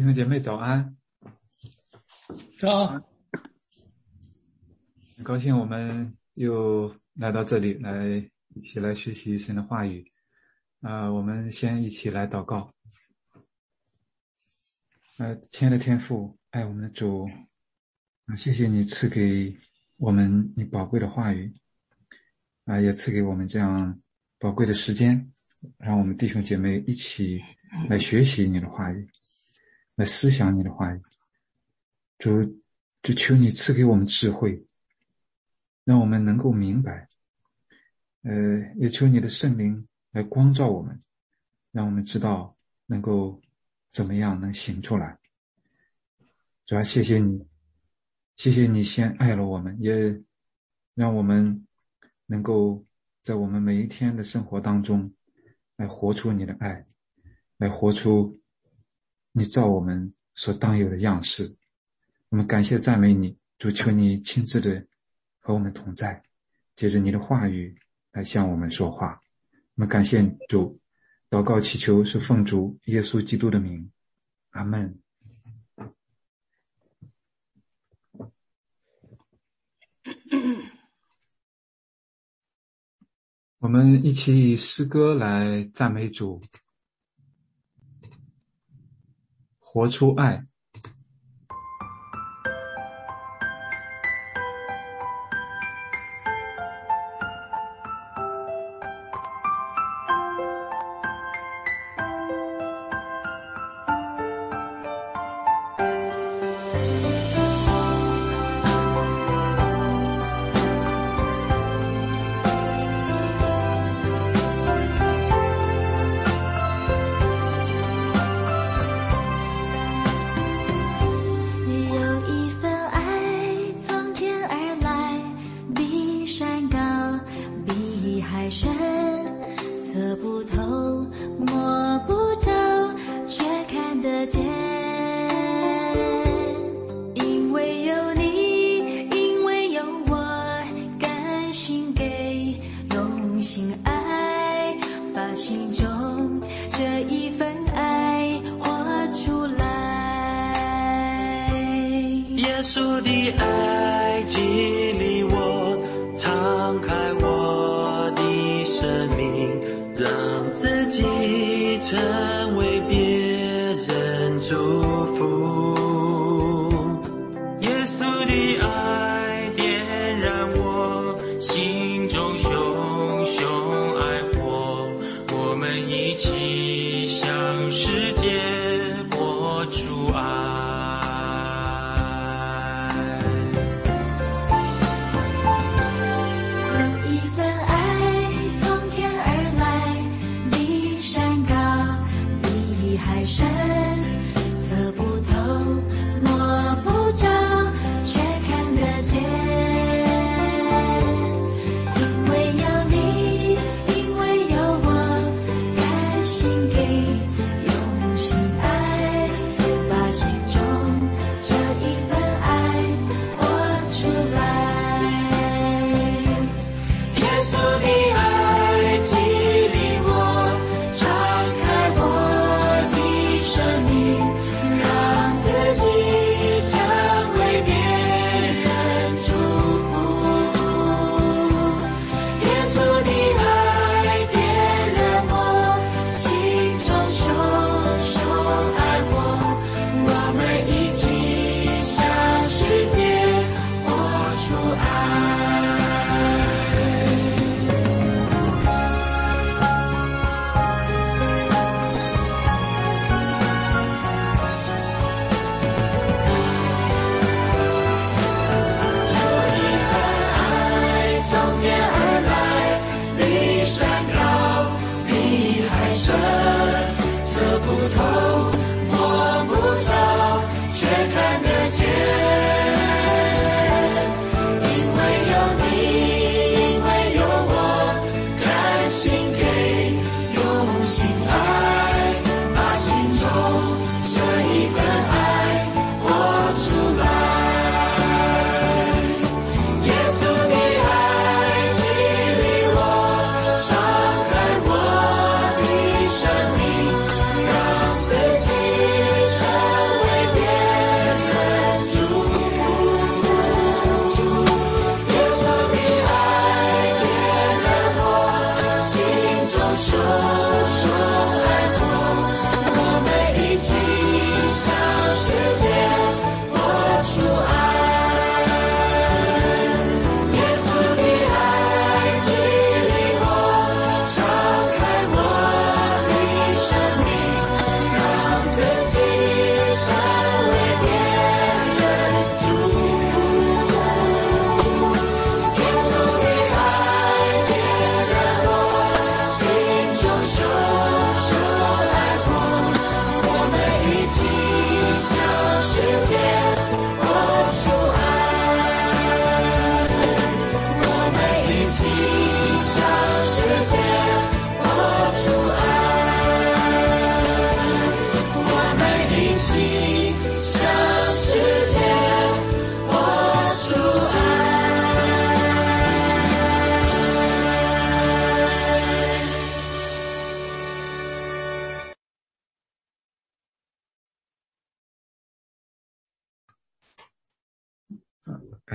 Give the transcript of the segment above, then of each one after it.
弟兄姐妹早安，早，很高兴我们又来到这里来一起来学习神的话语。啊，我们先一起来祷告。呃，亲爱的天父，爱我们的主，啊，谢谢你赐给我们你宝贵的话语，啊，也赐给我们这样宝贵的时间，让我们弟兄姐妹一起来学习你的话语。来思想你的话语，主，就求你赐给我们智慧，让我们能够明白。呃，也求你的圣灵来光照我们，让我们知道能够怎么样能行出来。主要谢谢你，谢谢你先爱了我们，也让我们能够在我们每一天的生活当中来活出你的爱，来活出。你照我们所当有的样式，我们感谢赞美你，主求你亲自的和我们同在，借着你的话语来向我们说话。我们感谢主，祷告祈求是奉主耶稣基督的名，阿门。我们一起以诗歌来赞美主。活出爱。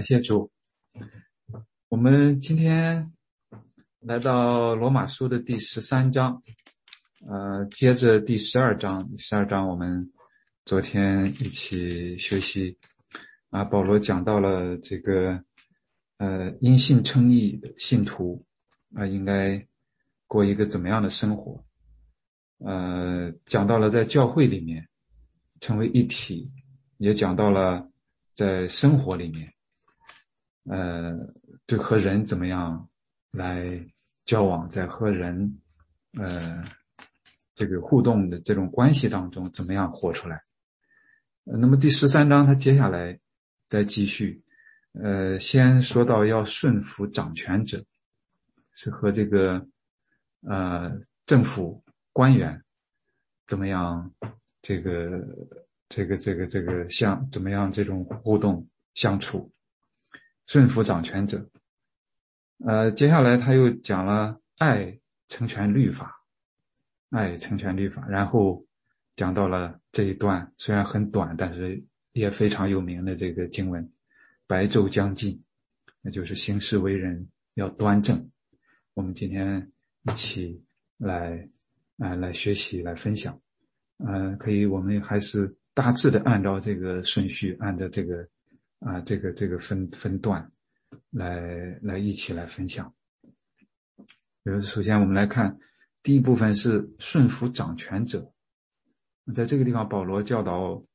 谢主，我们今天来到罗马书的第十三章，呃，接着第十二章。第十二章我们昨天一起学习，啊，保罗讲到了这个，呃，因信称义信徒啊，应该过一个怎么样的生活？呃，讲到了在教会里面成为一体，也讲到了在生活里面。呃，对和人怎么样来交往，在和人呃这个互动的这种关系当中，怎么样活出来？那么第十三章他接下来再继续，呃，先说到要顺服掌权者，是和这个呃政府官员怎么样这个这个这个这个相怎么样这种互动相处。顺服掌权者，呃，接下来他又讲了爱成全律法，爱成全律法，然后讲到了这一段虽然很短，但是也非常有名的这个经文：白昼将近，那就是行事为人要端正。我们今天一起来啊来学习来分享，呃，可以，我们还是大致的按照这个顺序，按照这个。啊，这个这个分分段，来来一起来分享。比如，首先我们来看第一部分是顺服掌权者。在这个地方，保罗教导，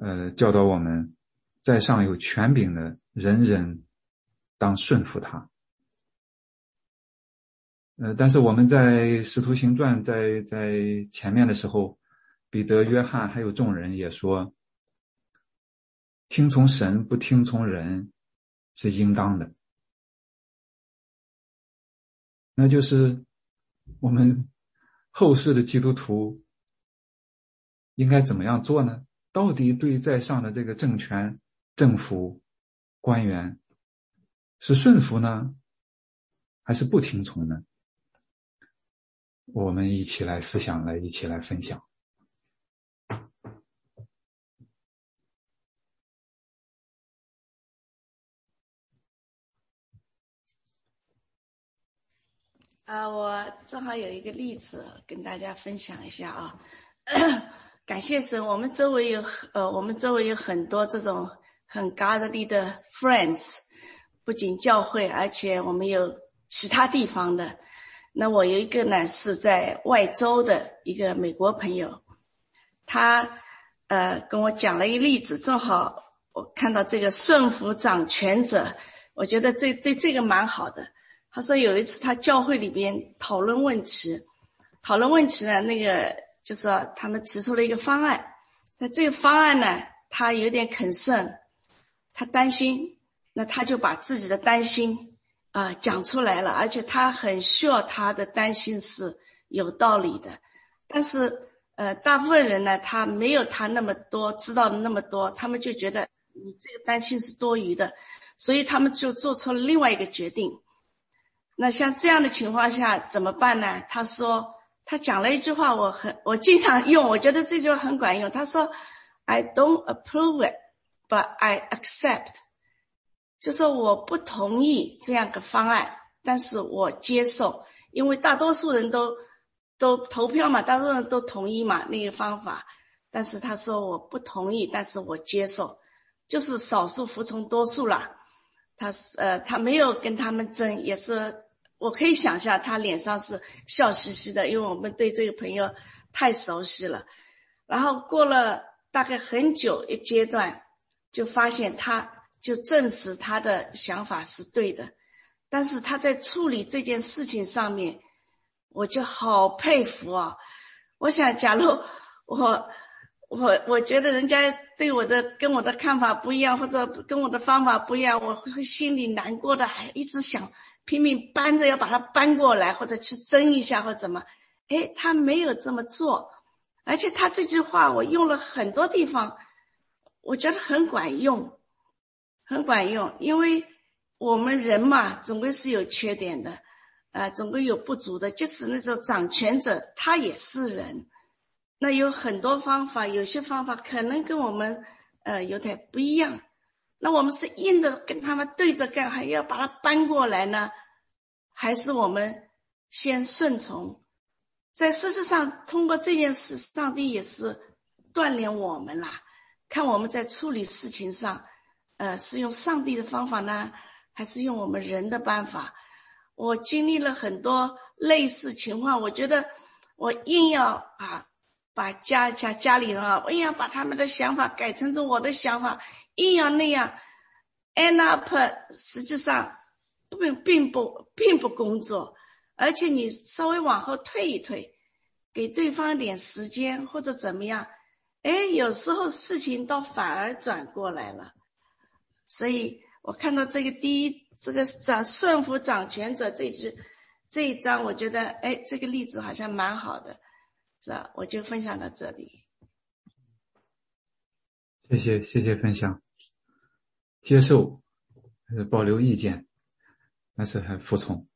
呃，教导我们，在上有权柄的人人当顺服他。呃，但是我们在《使徒行传》在在前面的时候，彼得、约翰还有众人也说。听从神不听从人，是应当的。那就是我们后世的基督徒应该怎么样做呢？到底对在上的这个政权、政府官员是顺服呢，还是不听从呢？我们一起来思想，来一起来分享。啊，我正好有一个例子跟大家分享一下啊。感谢神，我们周围有呃，我们周围有很多这种很 godly 的 friends，不仅教会，而且我们有其他地方的。那我有一个呢是在外州的一个美国朋友，他呃跟我讲了一个例子，正好我看到这个顺服掌权者，我觉得这对这个蛮好的。他说有一次他教会里边讨论问题，讨论问题呢，那个就是他们提出了一个方案，那这个方案呢，他有点肯慎，他担心，那他就把自己的担心啊讲出来了，而且他很需要他的担心是有道理的，但是呃，大部分人呢，他没有他那么多知道的那么多，他们就觉得你这个担心是多余的，所以他们就做出了另外一个决定。那像这样的情况下怎么办呢？他说，他讲了一句话，我很我经常用，我觉得这句话很管用。他说：“I don't approve it, but I accept。”就说我不同意这样个方案，但是我接受，因为大多数人都都投票嘛，大多数人都同意嘛那个方法。但是他说我不同意，但是我接受，就是少数服从多数了。他是呃，他没有跟他们争，也是。我可以想象他脸上是笑嘻嘻的，因为我们对这个朋友太熟悉了。然后过了大概很久一阶段，就发现他就证实他的想法是对的。但是他在处理这件事情上面，我就好佩服啊！我想，假如我我我觉得人家对我的跟我的看法不一样，或者跟我的方法不一样，我会心里难过的，还一直想。拼命搬着要把它搬过来，或者去争一下，或怎么？哎，他没有这么做，而且他这句话我用了很多地方，我觉得很管用，很管用。因为我们人嘛，总归是有缺点的，啊，总归有不足的。即使那种掌权者，他也是人。那有很多方法，有些方法可能跟我们呃有点不一样。那我们是硬着跟他们对着干，还要把它搬过来呢，还是我们先顺从？在事实上，通过这件事，上帝也是锻炼我们啦。看我们在处理事情上，呃，是用上帝的方法呢，还是用我们人的办法？我经历了很多类似情况，我觉得我硬要啊。把家家家里人啊，硬要把他们的想法改成成我的想法，硬要那样，end up，实际上并并不并不工作，而且你稍微往后退一退，给对方点时间或者怎么样，哎，有时候事情倒反而转过来了。所以我看到这个第一这个掌顺服掌权者这句这一章，我觉得哎，这个例子好像蛮好的。是啊，我就分享到这里。谢谢，谢谢分享。接受，呃，保留意见，但是还服从。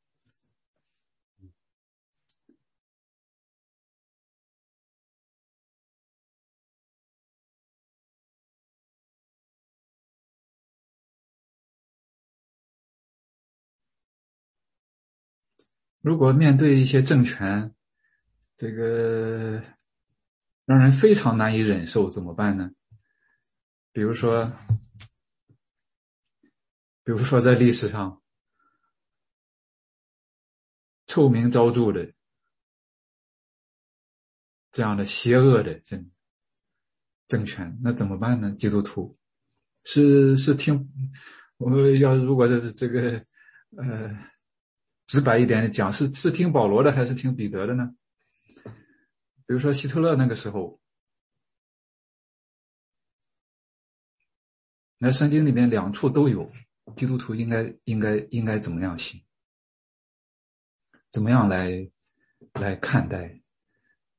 如果面对一些政权，这个让人非常难以忍受，怎么办呢？比如说，比如说在历史上臭名昭著的这样的邪恶的政政权，那怎么办呢？基督徒是是听我要如果是这个呃直白一点讲，是是听保罗的还是听彼得的呢？比如说希特勒那个时候，那圣经里面两处都有，基督徒应该应该应该怎么样行？怎么样来来看待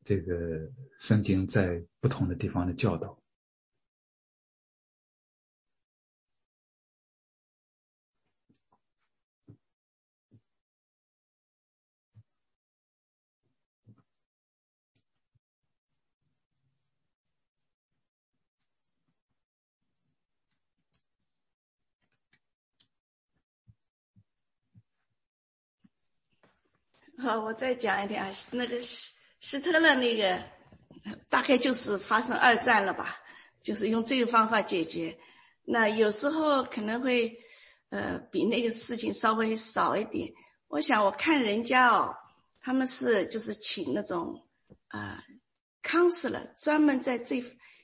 这个圣经在不同的地方的教导？好，我再讲一点啊，那个希希特勒那个，大概就是发生二战了吧，就是用这个方法解决。那有时候可能会，呃，比那个事情稍微少一点。我想我看人家哦，他们是就是请那种啊，counselor，专门在这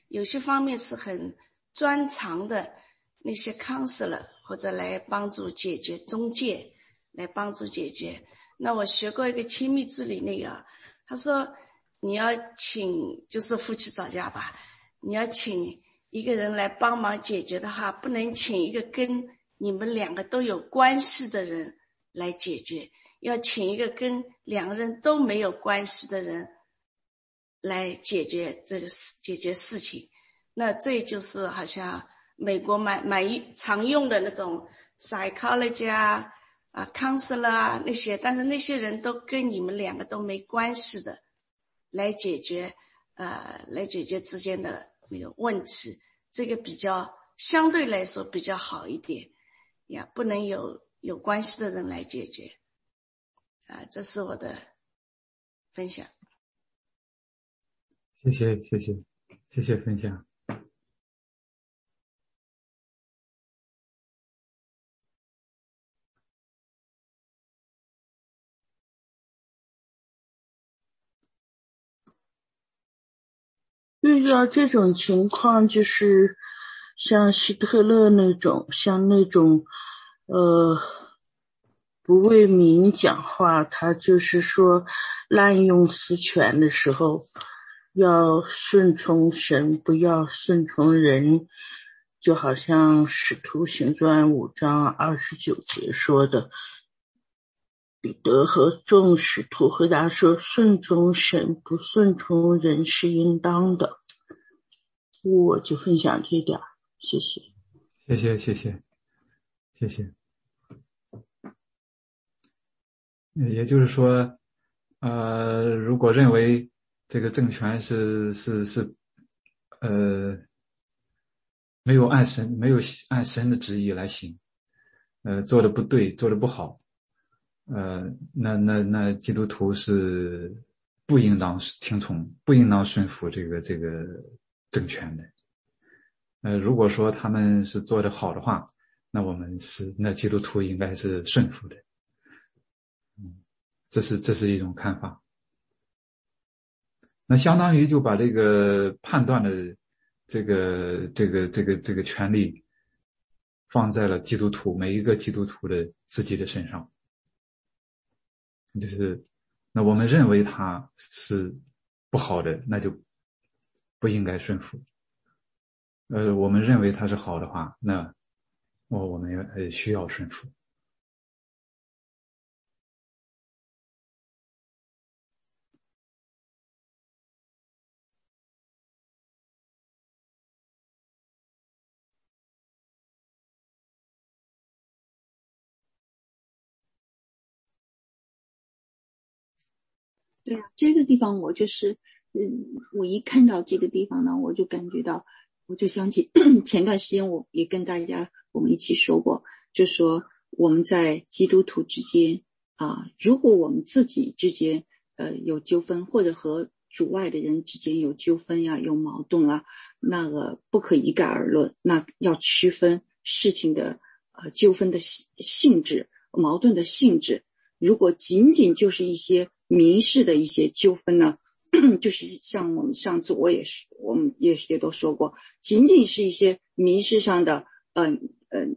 有些方面是很专长的那些 counselor，或者来帮助解决中介，来帮助解决。那我学过一个亲密治理那个，他说你要请就是夫妻吵架吧，你要请一个人来帮忙解决的话，不能请一个跟你们两个都有关系的人来解决，要请一个跟两个人都没有关系的人来解决这个事解决事情。那这就是好像美国蛮蛮常用的那种 psychology 啊。啊，康斯啦那些，但是那些人都跟你们两个都没关系的，来解决，呃，来解决之间的那个问题，这个比较相对来说比较好一点，呀，不能有有关系的人来解决，啊，这是我的分享。谢谢，谢谢，谢谢分享。遇到这种情况，就是像希特勒那种，像那种，呃，不为民讲话，他就是说滥用私权的时候，要顺从神，不要顺从人，就好像使徒行传五章二十九节说的，彼得和众使徒回答说：“顺从神，不顺从人是应当的。”我就分享这点，谢谢。谢谢，谢谢，谢谢。也就是说，呃，如果认为这个政权是是是，呃，没有按神没有按神的旨意来行，呃，做的不对，做的不好。呃，那那那基督徒是不应当听从，不应当顺服这个这个政权的。呃，如果说他们是做的好的话，那我们是那基督徒应该是顺服的。嗯，这是这是一种看法。那相当于就把这个判断的这个这个这个这个权利放在了基督徒每一个基督徒的自己的身上。就是，那我们认为他是不好的，那就不应该顺服。呃，我们认为他是好的话，那我我们呃需要顺服。对啊，这个地方我就是，嗯，我一看到这个地方呢，我就感觉到，我就想起 前段时间我也跟大家我们一起说过，就说我们在基督徒之间啊，如果我们自己之间呃有纠纷，或者和主外的人之间有纠纷呀、有矛盾啊，那个不可一概而论，那要区分事情的呃纠纷的性性质、矛盾的性质。如果仅仅就是一些。民事的一些纠纷呢，就是像我们上次我也是，我们也也都说过，仅仅是一些民事上的，嗯嗯，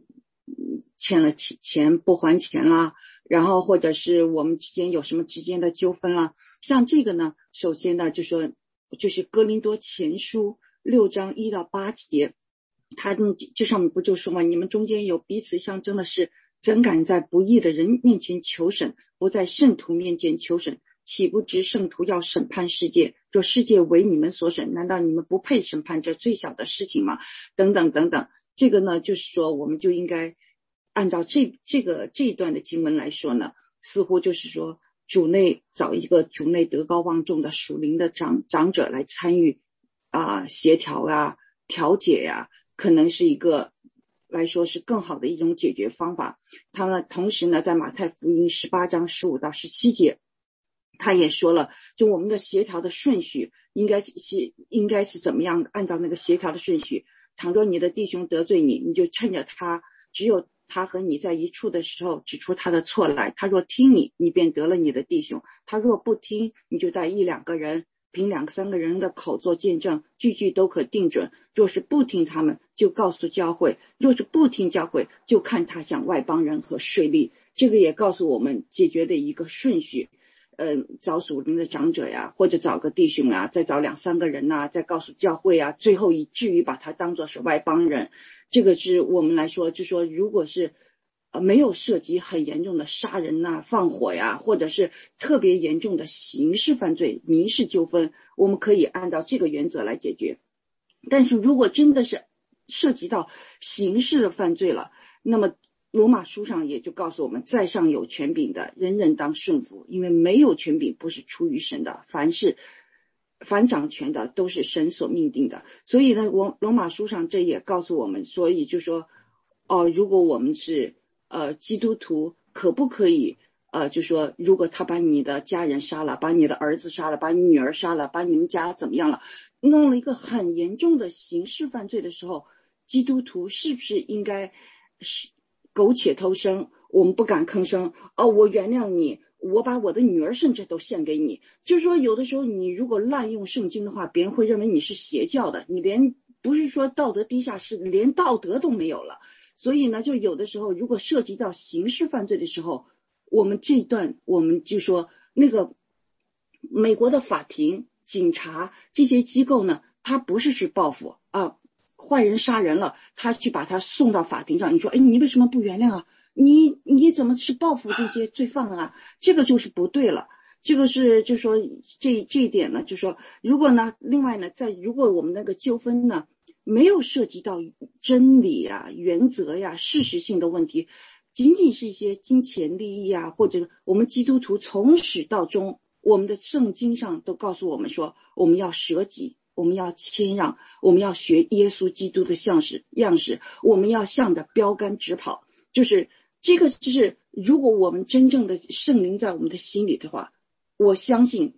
欠了钱钱不还钱啦，然后或者是我们之间有什么之间的纠纷啦，像这个呢，首先呢就说，就是哥林多前书六章一到八节，他这上面不就说嘛，你们中间有彼此相争的事，怎敢在不义的人面前求审？不在圣徒面前求审，岂不知圣徒要审判世界？若世界为你们所审，难道你们不配审判这最小的事情吗？等等等等，这个呢，就是说，我们就应该按照这这个这一段的经文来说呢，似乎就是说，主内找一个主内德高望重的属灵的长长者来参与啊，协调啊，调解呀，可能是一个。来说是更好的一种解决方法。他呢，同时呢，在马太福音十八章十五到十七节，他也说了，就我们的协调的顺序应该是应该是怎么样？按照那个协调的顺序，倘若你的弟兄得罪你，你就趁着他只有他和你在一处的时候，指出他的错来。他若听你，你便得了你的弟兄；他若不听，你就带一两个人。凭两三个人的口做见证，句句都可定准。若是不听他们，就告诉教会；若是不听教会，就看他向外邦人和税吏。这个也告诉我们解决的一个顺序。嗯，找属灵的长者呀，或者找个弟兄啊，再找两三个人呐，再告诉教会啊，最后以至于把他当作是外邦人。这个是我们来说，就说如果是。呃，没有涉及很严重的杀人呐、放火呀，或者是特别严重的刑事犯罪、民事纠纷，我们可以按照这个原则来解决。但是如果真的是涉及到刑事的犯罪了，那么罗马书上也就告诉我们，在上有权柄的人人当顺服，因为没有权柄不是出于神的，凡是凡掌权的都是神所命定的。所以呢，我罗马书上这也告诉我们，所以就说，哦，如果我们是。呃，基督徒可不可以？呃，就说如果他把你的家人杀了，把你的儿子杀了，把你女儿杀了，把你们家怎么样了，弄了一个很严重的刑事犯罪的时候，基督徒是不是应该是苟且偷生？我们不敢吭声。哦，我原谅你，我把我的女儿甚至都献给你。就是说，有的时候你如果滥用圣经的话，别人会认为你是邪教的，你连不是说道德低下，是连道德都没有了。所以呢，就有的时候，如果涉及到刑事犯罪的时候，我们这段我们就说那个美国的法庭、警察这些机构呢，他不是去报复啊，坏人杀人了，他去把他送到法庭上，你说，哎，你为什么不原谅啊？你你怎么去报复这些罪犯啊？这个就是不对了。这个是就说这这一点呢，就说如果呢，另外呢，在如果我们那个纠纷呢没有涉及到真理呀、原则呀、事实性的问题，仅仅是一些金钱利益啊，或者我们基督徒从始到终，我们的圣经上都告诉我们说，我们要舍己，我们要谦让，我们要学耶稣基督的样式样式，我们要向着标杆直跑。就是这个，就是如果我们真正的圣灵在我们的心里的话。我相信，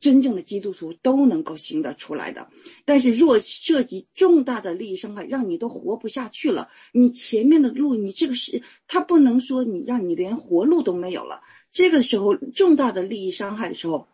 真正的基督徒都能够行得出来的。但是，若涉及重大的利益伤害，让你都活不下去了，你前面的路，你这个是他不能说你让你连活路都没有了。这个时候，重大的利益伤害的时候，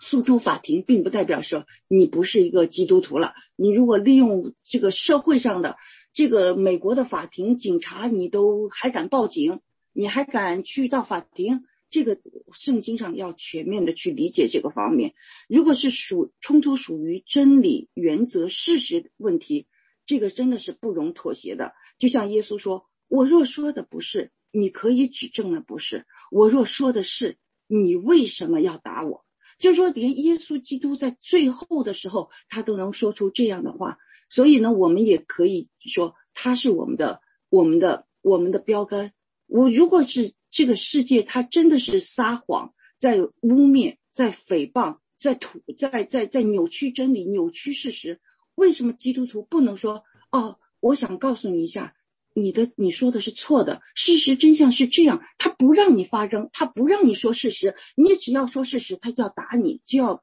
诉诸法庭，并不代表说你不是一个基督徒了。你如果利用这个社会上的这个美国的法庭、警察，你都还敢报警，你还敢去到法庭？这个圣经上要全面的去理解这个方面。如果是属冲突属于真理、原则、事实问题，这个真的是不容妥协的。就像耶稣说：“我若说的不是，你可以指证了不是；我若说的是，你为什么要打我？”就是说连耶稣基督在最后的时候，他都能说出这样的话。所以呢，我们也可以说他是我们的、我们的、我们的标杆。我如果是。这个世界，它真的是撒谎，在污蔑，在诽谤，在土，在在在扭曲真理，扭曲事实。为什么基督徒不能说？哦，我想告诉你一下，你的你说的是错的，事实真相是这样。他不让你发声，他不让你说事实，你只要说事实，他就要打你，就要。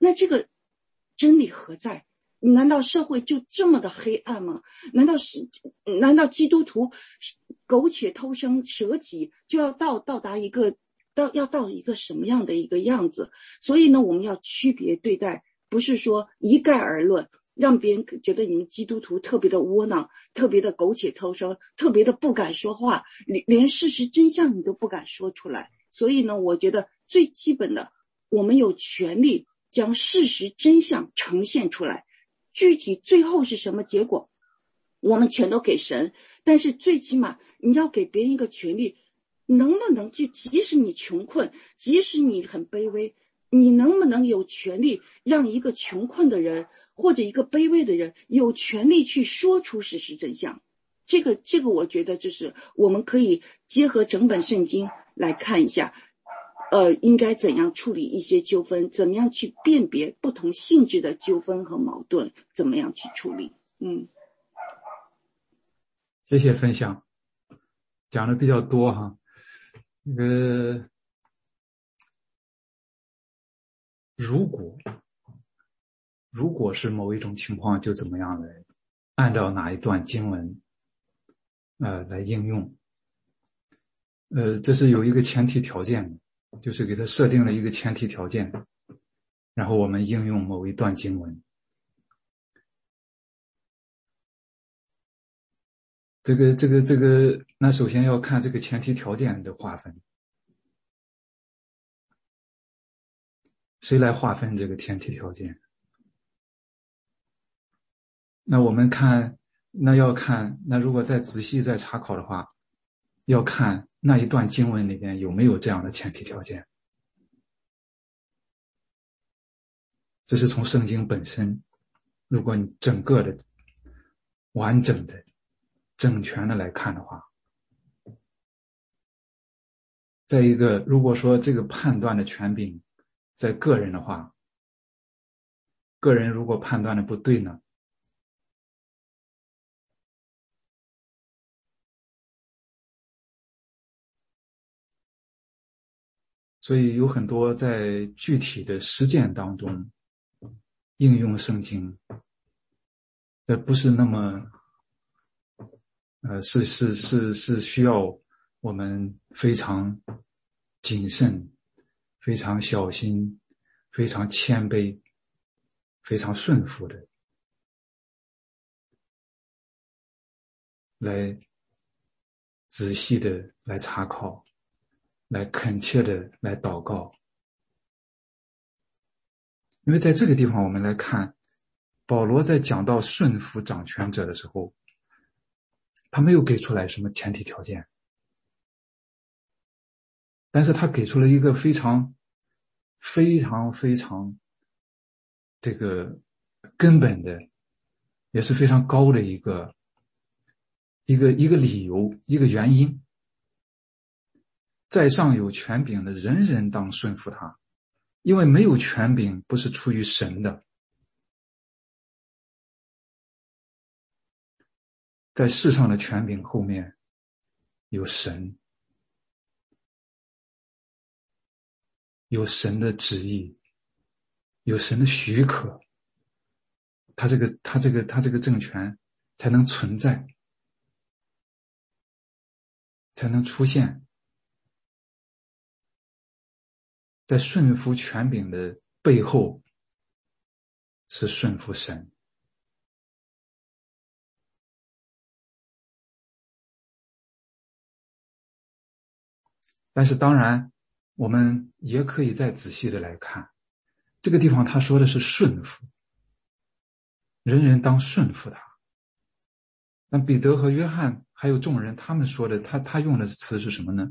那这个真理何在？难道社会就这么的黑暗吗？难道是？难道基督徒？苟且偷生、舍己，就要到到达一个到要到一个什么样的一个样子？所以呢，我们要区别对待，不是说一概而论，让别人觉得你们基督徒特别的窝囊，特别的苟且偷生，特别的不敢说话，连连事实真相你都不敢说出来。所以呢，我觉得最基本的，我们有权利将事实真相呈现出来，具体最后是什么结果？我们全都给神，但是最起码你要给别人一个权利，能不能就即使你穷困，即使你很卑微，你能不能有权利让一个穷困的人或者一个卑微的人有权利去说出事实真相？这个这个，我觉得就是我们可以结合整本圣经来看一下，呃，应该怎样处理一些纠纷，怎么样去辨别不同性质的纠纷和矛盾，怎么样去处理？嗯。谢谢分享，讲的比较多哈。那个，如果如果是某一种情况，就怎么样来按照哪一段经文，呃，来应用。呃，这是有一个前提条件的，就是给他设定了一个前提条件，然后我们应用某一段经文。这个这个这个，那首先要看这个前提条件的划分，谁来划分这个前提条件？那我们看，那要看，那如果再仔细再查考的话，要看那一段经文里边有没有这样的前提条件。这是从圣经本身，如果你整个的完整的。整全的来看的话，再一个，如果说这个判断的权柄在个人的话，个人如果判断的不对呢？所以有很多在具体的实践当中应用圣经，这不是那么。呃，是是是是需要我们非常谨慎、非常小心、非常谦卑、非常顺服的，来仔细的来查考，来恳切的来祷告。因为在这个地方，我们来看保罗在讲到顺服掌权者的时候。他没有给出来什么前提条件，但是他给出了一个非常、非常、非常这个根本的，也是非常高的一个一个一个理由、一个原因。在上有权柄的人人当顺服他，因为没有权柄不是出于神的。在世上的权柄后面有神，有神的旨意，有神的许可，他这个他这个他这个政权才能存在，才能出现。在顺服权柄的背后，是顺服神。但是，当然，我们也可以再仔细的来看，这个地方他说的是顺服，人人当顺服他。那彼得和约翰还有众人，他们说的，他他用的词是什么呢？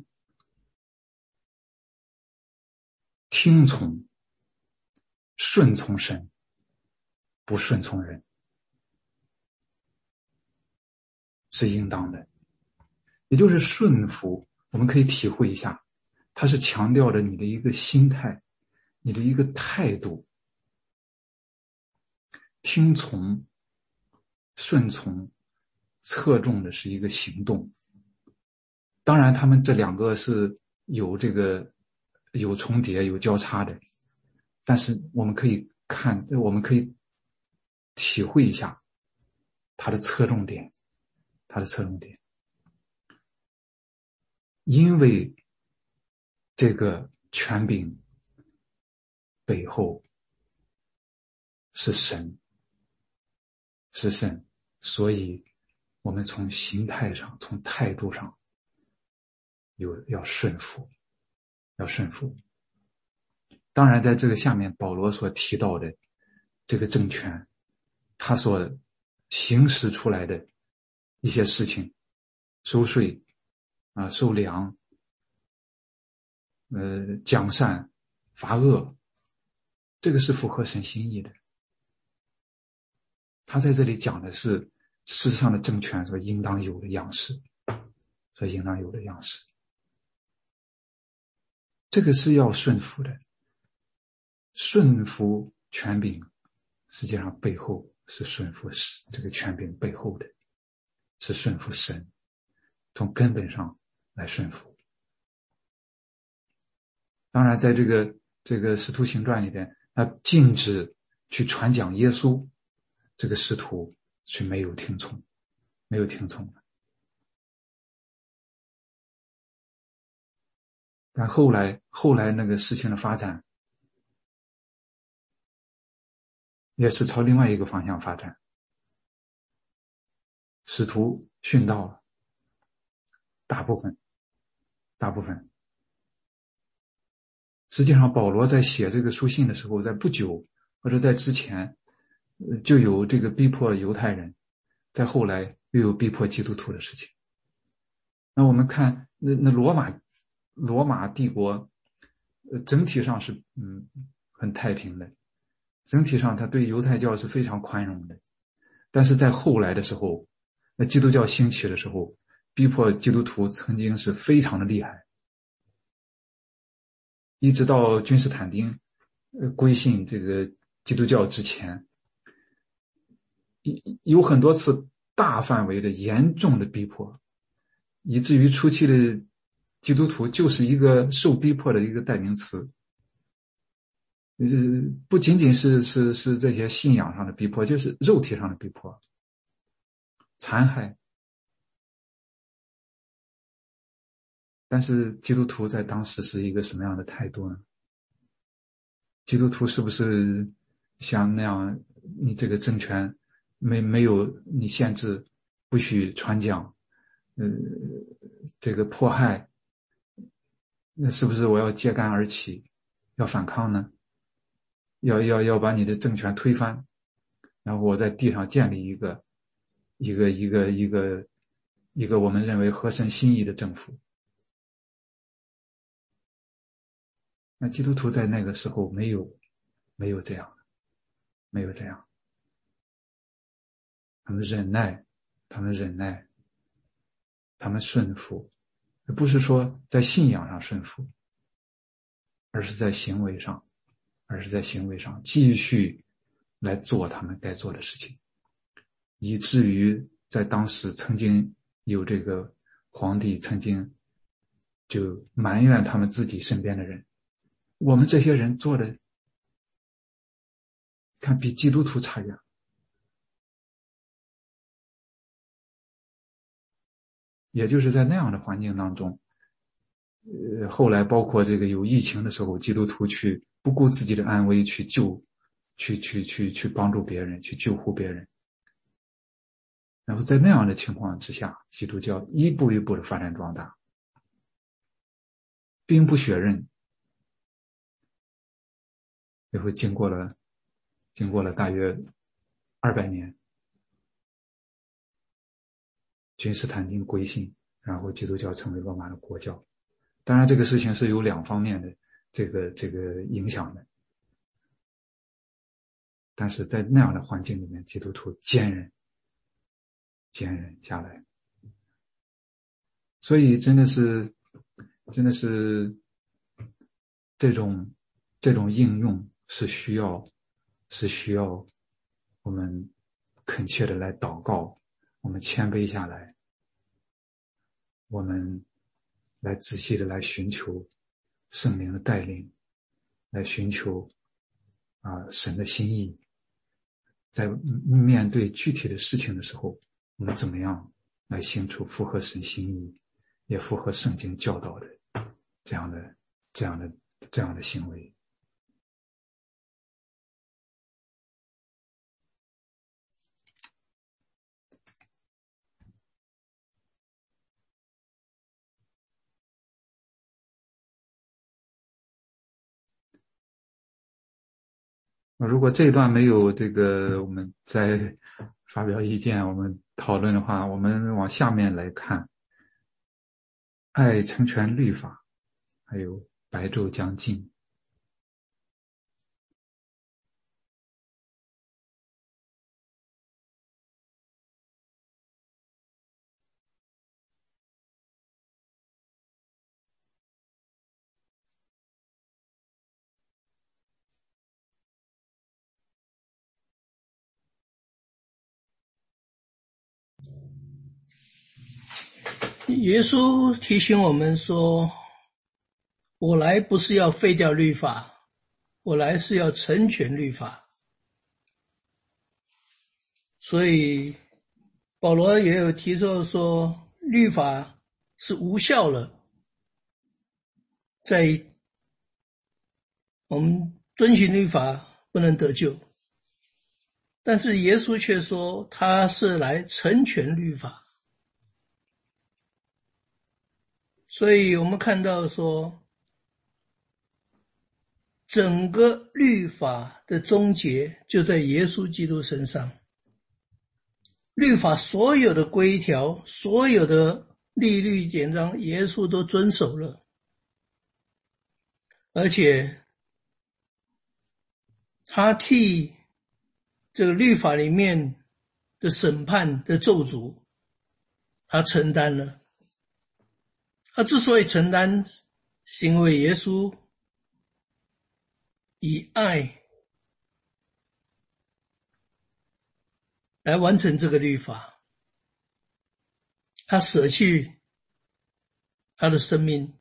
听从、顺从神，不顺从人，是应当的，也就是顺服。我们可以体会一下，他是强调着你的一个心态，你的一个态度，听从、顺从，侧重的是一个行动。当然，他们这两个是有这个有重叠、有交叉的，但是我们可以看，我们可以体会一下它的侧重点，它的侧重点。因为这个权柄背后是神，是神，所以我们从形态上、从态度上有要顺服，要顺服。当然，在这个下面，保罗所提到的这个政权，他所行使出来的一些事情，收税。啊，受凉，呃，奖善罚恶，这个是符合神心意的。他在这里讲的是世上的政权所应当有的样式，所应当有的样式。这个是要顺服的，顺服权柄，实际上背后是顺服是这个权柄背后的，是顺服神，从根本上。来顺服。当然，在这个这个使徒行传里边，他禁止去传讲耶稣，这个使徒却没有听从，没有听从。但后来，后来那个事情的发展，也是朝另外一个方向发展。使徒殉道了，大部分。大部分，实际上，保罗在写这个书信的时候，在不久或者在之前，就有这个逼迫犹太人，在后来又有逼迫基督徒的事情。那我们看，那那罗马，罗马帝国，呃，整体上是嗯很太平的，整体上他对犹太教是非常宽容的，但是在后来的时候，那基督教兴起的时候。逼迫基督徒曾经是非常的厉害，一直到君士坦丁，呃，归信这个基督教之前，有有很多次大范围的严重的逼迫，以至于初期的基督徒就是一个受逼迫的一个代名词。呃，不仅仅是是是这些信仰上的逼迫，就是肉体上的逼迫，残害。但是基督徒在当时是一个什么样的态度呢？基督徒是不是像那样？你这个政权没没有你限制，不许传讲，呃，这个迫害，那是不是我要揭竿而起，要反抗呢？要要要把你的政权推翻，然后我在地上建立一个一个一个一个一个我们认为合神心意的政府？那基督徒在那个时候没有，没有这样，没有这样。他们忍耐，他们忍耐，他们顺服，不是说在信仰上顺服，而是在行为上，而是在行为上继续来做他们该做的事情，以至于在当时曾经有这个皇帝曾经就埋怨他们自己身边的人。我们这些人做的，看比基督徒差远。也就是在那样的环境当中，呃，后来包括这个有疫情的时候，基督徒去不顾自己的安危去救，去去去去帮助别人，去救护别人。然后在那样的情况之下，基督教一步一步的发展壮大，兵不血刃。最后经过了，经过了大约二百年，君士坦丁归信，然后基督教成为罗马的国教。当然，这个事情是有两方面的这个这个影响的。但是在那样的环境里面，基督徒坚韧，坚韧下来。所以，真的是，真的是这种这种应用。是需要，是需要我们恳切的来祷告，我们谦卑下来，我们来仔细的来寻求圣灵的带领，来寻求啊神的心意，在面对具体的事情的时候，我们怎么样来行出符合神心意，也符合圣经教导的这样的、这样的、这样的行为。那如果这一段没有这个，我们再发表意见，我们讨论的话，我们往下面来看。爱成全律法，还有白昼将近。耶稣提醒我们说：“我来不是要废掉律法，我来是要成全律法。”所以保罗也有提出说，律法是无效了，在我们遵循律法不能得救，但是耶稣却说他是来成全律法。所以我们看到说，整个律法的终结就在耶稣基督身上。律法所有的规条、所有的律律典章，耶稣都遵守了，而且他替这个律法里面的审判的咒诅，他承担了。他之所以承担，是因为耶稣以爱来完成这个律法，他舍弃他的生命，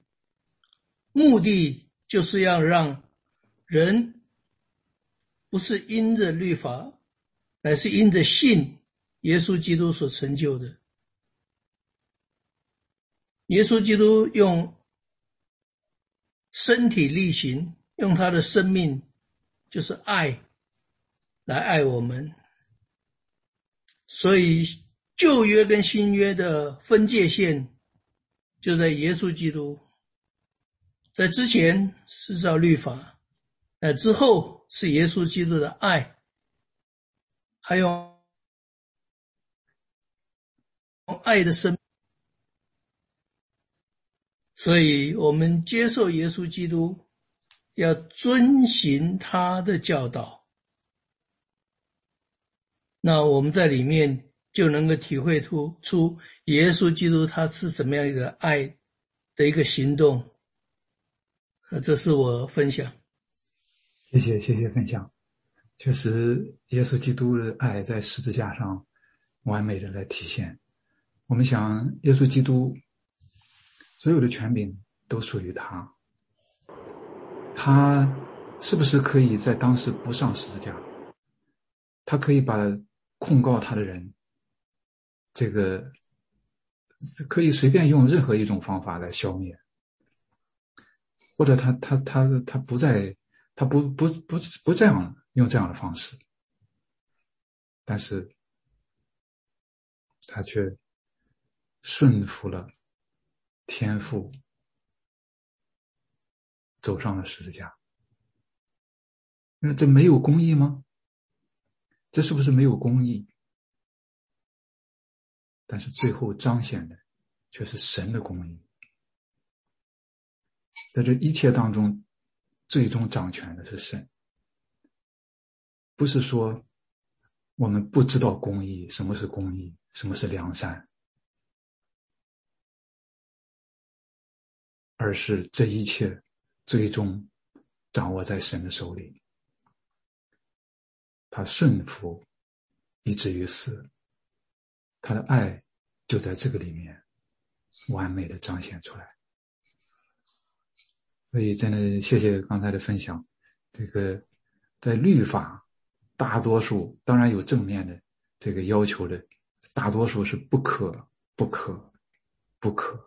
目的就是要让人不是因着律法，乃是因着信耶稣基督所成就的。耶稣基督用身体力行，用他的生命，就是爱，来爱我们。所以旧约跟新约的分界线就在耶稣基督。在之前是照律法，呃，之后是耶稣基督的爱，还有爱的生。所以，我们接受耶稣基督，要遵循他的教导。那我们在里面就能够体会出出耶稣基督他是怎么样一个爱的一个行动。呃，这是我分享。谢谢谢谢分享。确实，耶稣基督的爱在十字架上完美的来体现。我们想，耶稣基督所有的权柄都属于他，他是不是可以在当时不上十字架？他可以把控告他的人，这个可以随便用任何一种方法来消灭，或者他他他他不在，他不不不不这样。用这样的方式，但是他却顺服了天父，走上了十字架。那这没有公义吗？这是不是没有公义？但是最后彰显的却是神的公义，在这一切当中，最终掌权的是神。不是说我们不知道公义，什么是公义，什么是良善，而是这一切最终掌握在神的手里。他顺服，以至于死，他的爱就在这个里面完美的彰显出来。所以，真的谢谢刚才的分享。这个在律法。大多数当然有正面的这个要求的，大多数是不可、不可、不可。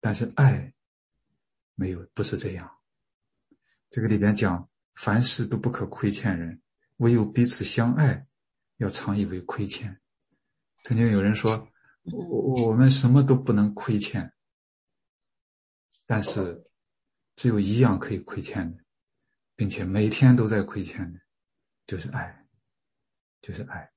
但是爱没有，不是这样。这个里边讲，凡事都不可亏欠人，唯有彼此相爱，要常以为亏欠。曾经有人说，我我们什么都不能亏欠，但是只有一样可以亏欠的。并且每天都在亏欠的，就是爱，就是爱。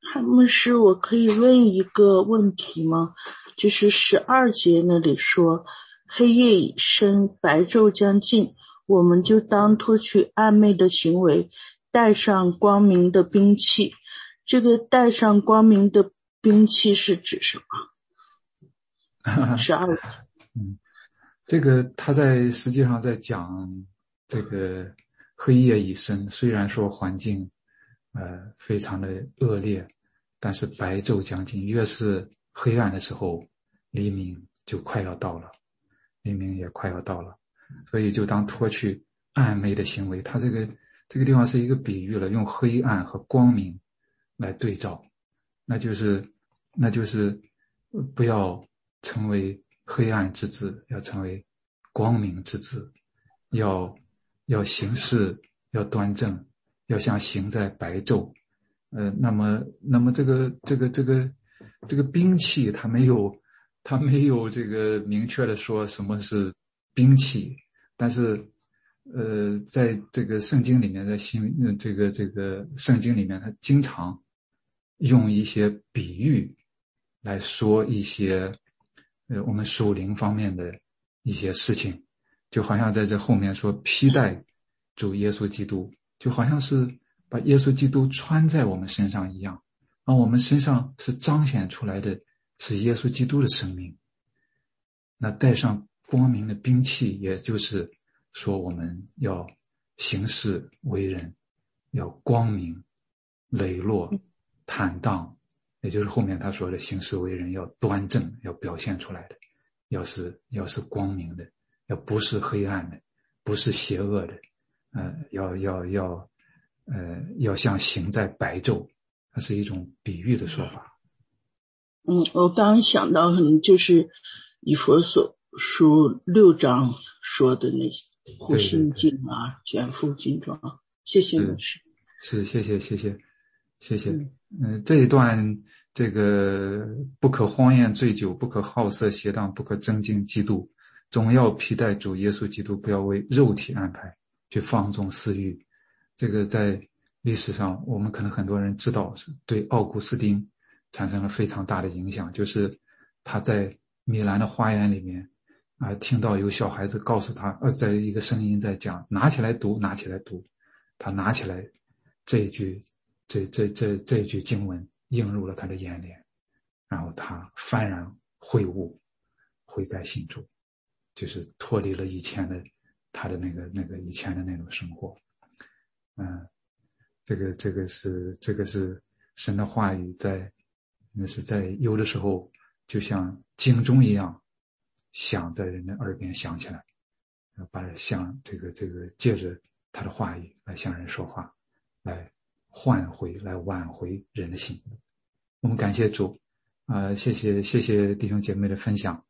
汉牧师，我可以问一个问题吗？就是十二节那里说：“黑夜已深，白昼将近，我们就当脱去暧昧的行为，带上光明的兵器。”这个带上光明的兵器是指什么？十二节。嗯。这个他在实际上在讲这个黑夜已深，虽然说环境，呃，非常的恶劣，但是白昼将近，越是黑暗的时候，黎明就快要到了，黎明也快要到了，所以就当脱去暗昧的行为，他这个这个地方是一个比喻了，用黑暗和光明来对照，那就是那就是不要成为。黑暗之子要成为光明之子，要要行事要端正，要像行在白昼。呃，那么那么这个这个这个这个兵器，它没有它没有这个明确的说什么是兵器，但是呃，在这个圣经里面，在新这个这个圣经里面，它经常用一些比喻来说一些。呃，我们属灵方面的一些事情，就好像在这后面说披戴主耶稣基督，就好像是把耶稣基督穿在我们身上一样，而我们身上是彰显出来的是耶稣基督的生命。那带上光明的兵器，也就是说我们要行事为人要光明、磊落、坦荡。也就是后面他说的，行事为人要端正，要表现出来的，要是要是光明的，要不是黑暗的，不是邪恶的，呃，要要要，呃，要像行在白昼，它是一种比喻的说法。嗯，我刚想到，可能就是以佛所书六章说的那些护心经啊，卷腹经装。谢谢老师。是，谢谢，谢谢，谢谢。嗯，这一段这个不可荒宴醉酒，不可好色邪荡，不可增进嫉妒，总要披戴主耶稣基督，不要为肉体安排去放纵私欲。这个在历史上，我们可能很多人知道，是对奥古斯丁产生了非常大的影响。就是他在米兰的花园里面啊，听到有小孩子告诉他，呃，在一个声音在讲，拿起来读，拿起来读，他拿起来这一句，这这这这一句经文映入了他的眼帘，然后他幡然悔悟，悔改信主，就是脱离了以前的他的那个那个以前的那种生活，嗯，这个这个是这个是神的话语在，那是在有的时候就像警钟一样。响在人的耳边响起来，把向这个这个借着他的话语来向人说话，来换回来挽回人的心。我们感谢主，啊，谢谢谢谢弟兄姐妹的分享。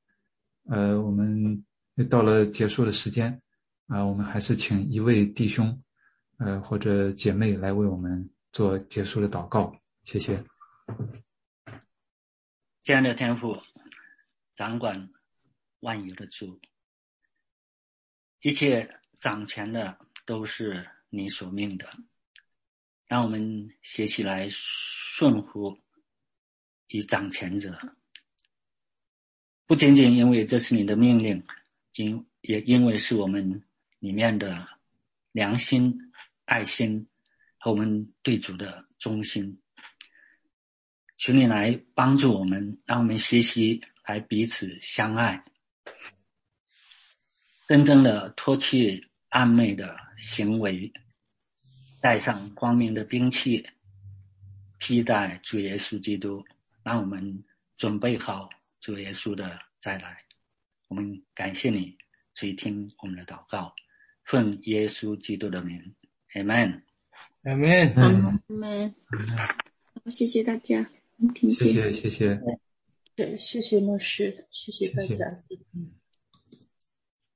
呃，我们到了结束的时间，啊，我们还是请一位弟兄，呃或者姐妹来为我们做结束的祷告。谢谢。亲爱的天父，掌管。万有的主，一切掌权的都是你所命的，让我们学起来顺服与掌权者，不仅仅因为这是你的命令，因也因为是我们里面的良心、爱心和我们对主的忠心。求你来帮助我们，让我们学习来彼此相爱。真正的脱去暗昧的行为，带上光明的兵器，披戴主耶稣基督，让我们准备好主耶稣的再来。我们感谢你垂听我们的祷告，奉耶稣基督的名，Amen，Amen，Amen。好，谢谢大家，谢谢谢谢，对，谢谢牧师，谢谢大家。嗯。